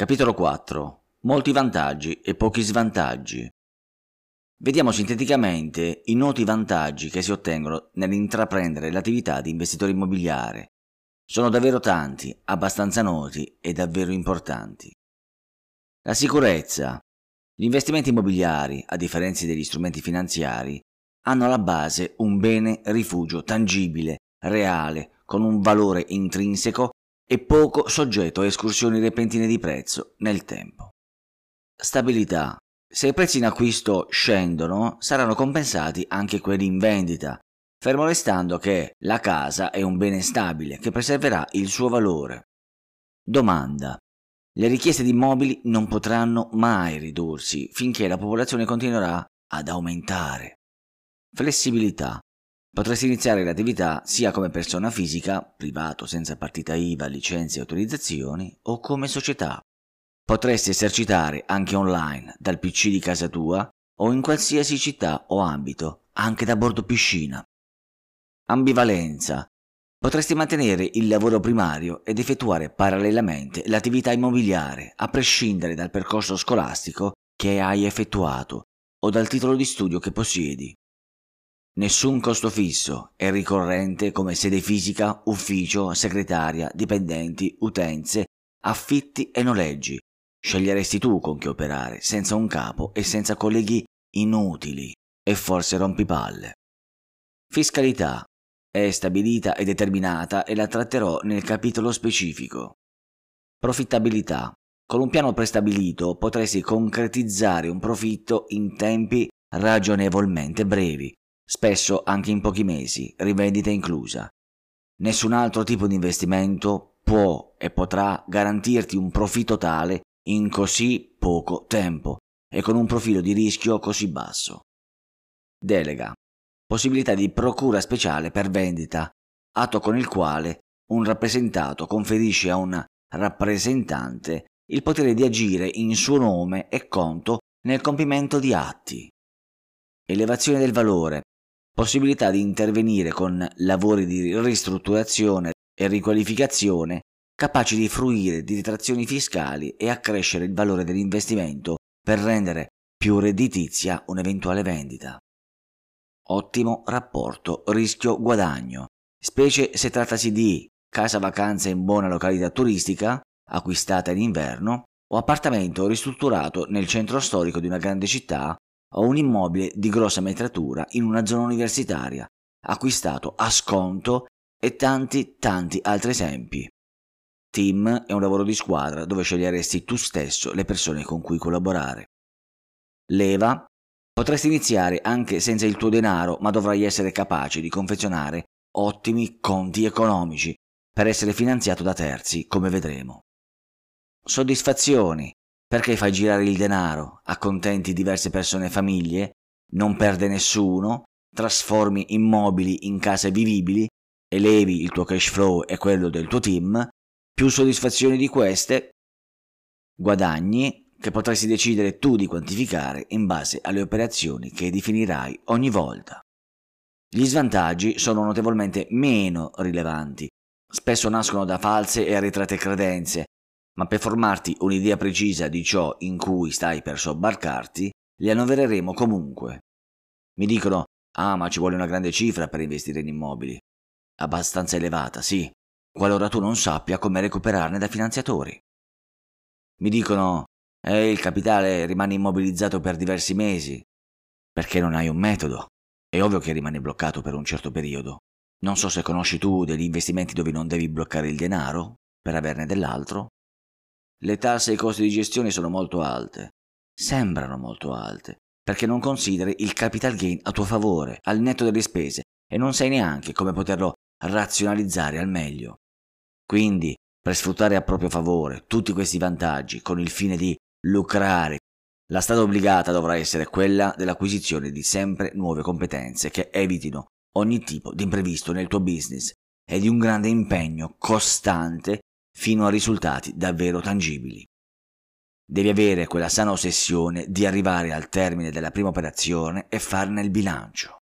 Capitolo 4. Molti vantaggi e pochi svantaggi. Vediamo sinteticamente i noti vantaggi che si ottengono nell'intraprendere l'attività di investitore immobiliare. Sono davvero tanti, abbastanza noti e davvero importanti. La sicurezza. Gli investimenti immobiliari, a differenza degli strumenti finanziari, hanno alla base un bene rifugio tangibile, reale, con un valore intrinseco e poco soggetto a escursioni repentine di prezzo nel tempo. Stabilità. Se i prezzi in acquisto scendono, saranno compensati anche quelli in vendita, fermo restando che la casa è un bene stabile che preserverà il suo valore. Domanda. Le richieste di immobili non potranno mai ridursi finché la popolazione continuerà ad aumentare. Flessibilità. Potresti iniziare l'attività sia come persona fisica, privato senza partita IVA, licenze e autorizzazioni, o come società. Potresti esercitare anche online, dal PC di casa tua o in qualsiasi città o ambito, anche da bordo piscina. Ambivalenza. Potresti mantenere il lavoro primario ed effettuare parallelamente l'attività immobiliare, a prescindere dal percorso scolastico che hai effettuato o dal titolo di studio che possiedi. Nessun costo fisso, è ricorrente come sede fisica, ufficio, segretaria, dipendenti, utenze, affitti e noleggi. Sceglieresti tu con chi operare, senza un capo e senza colleghi inutili e forse rompipalle. Fiscalità è stabilita e determinata e la tratterò nel capitolo specifico. Profittabilità. Con un piano prestabilito potresti concretizzare un profitto in tempi ragionevolmente brevi, spesso anche in pochi mesi, rivendita inclusa. Nessun altro tipo di investimento può e potrà garantirti un profitto tale in così poco tempo e con un profilo di rischio così basso. Delega. Possibilità di procura speciale per vendita, atto con il quale un rappresentato conferisce a un rappresentante il potere di agire in suo nome e conto nel compimento di atti. Elevazione del valore possibilità di intervenire con lavori di ristrutturazione e riqualificazione capaci di fruire di detrazioni fiscali e accrescere il valore dell'investimento per rendere più redditizia un'eventuale vendita. Ottimo rapporto rischio-guadagno, specie se trattasi di casa vacanza in buona località turistica, acquistata in inverno, o appartamento ristrutturato nel centro storico di una grande città o un immobile di grossa metratura in una zona universitaria, acquistato a sconto e tanti tanti altri esempi. Team è un lavoro di squadra dove sceglieresti tu stesso le persone con cui collaborare. Leva potresti iniziare anche senza il tuo denaro, ma dovrai essere capace di confezionare ottimi conti economici per essere finanziato da terzi, come vedremo. Soddisfazioni perché fai girare il denaro, accontenti diverse persone e famiglie, non perde nessuno, trasformi immobili in case vivibili, elevi il tuo cash flow e quello del tuo team, più soddisfazioni di queste, guadagni che potresti decidere tu di quantificare in base alle operazioni che definirai ogni volta. Gli svantaggi sono notevolmente meno rilevanti, spesso nascono da false e arretrate credenze, ma per formarti un'idea precisa di ciò in cui stai per sobbarcarti, li annovereremo comunque. Mi dicono, ah ma ci vuole una grande cifra per investire in immobili. Abbastanza elevata, sì, qualora tu non sappia come recuperarne da finanziatori. Mi dicono, eh, il capitale rimane immobilizzato per diversi mesi, perché non hai un metodo. È ovvio che rimane bloccato per un certo periodo. Non so se conosci tu degli investimenti dove non devi bloccare il denaro per averne dell'altro. Le tasse e i costi di gestione sono molto alte. Sembrano molto alte, perché non consideri il capital gain a tuo favore, al netto delle spese, e non sai neanche come poterlo razionalizzare al meglio. Quindi, per sfruttare a proprio favore tutti questi vantaggi con il fine di lucrare, la strada obbligata dovrà essere quella dell'acquisizione di sempre nuove competenze che evitino ogni tipo di imprevisto nel tuo business e di un grande impegno costante fino a risultati davvero tangibili. Devi avere quella sana ossessione di arrivare al termine della prima operazione e farne il bilancio.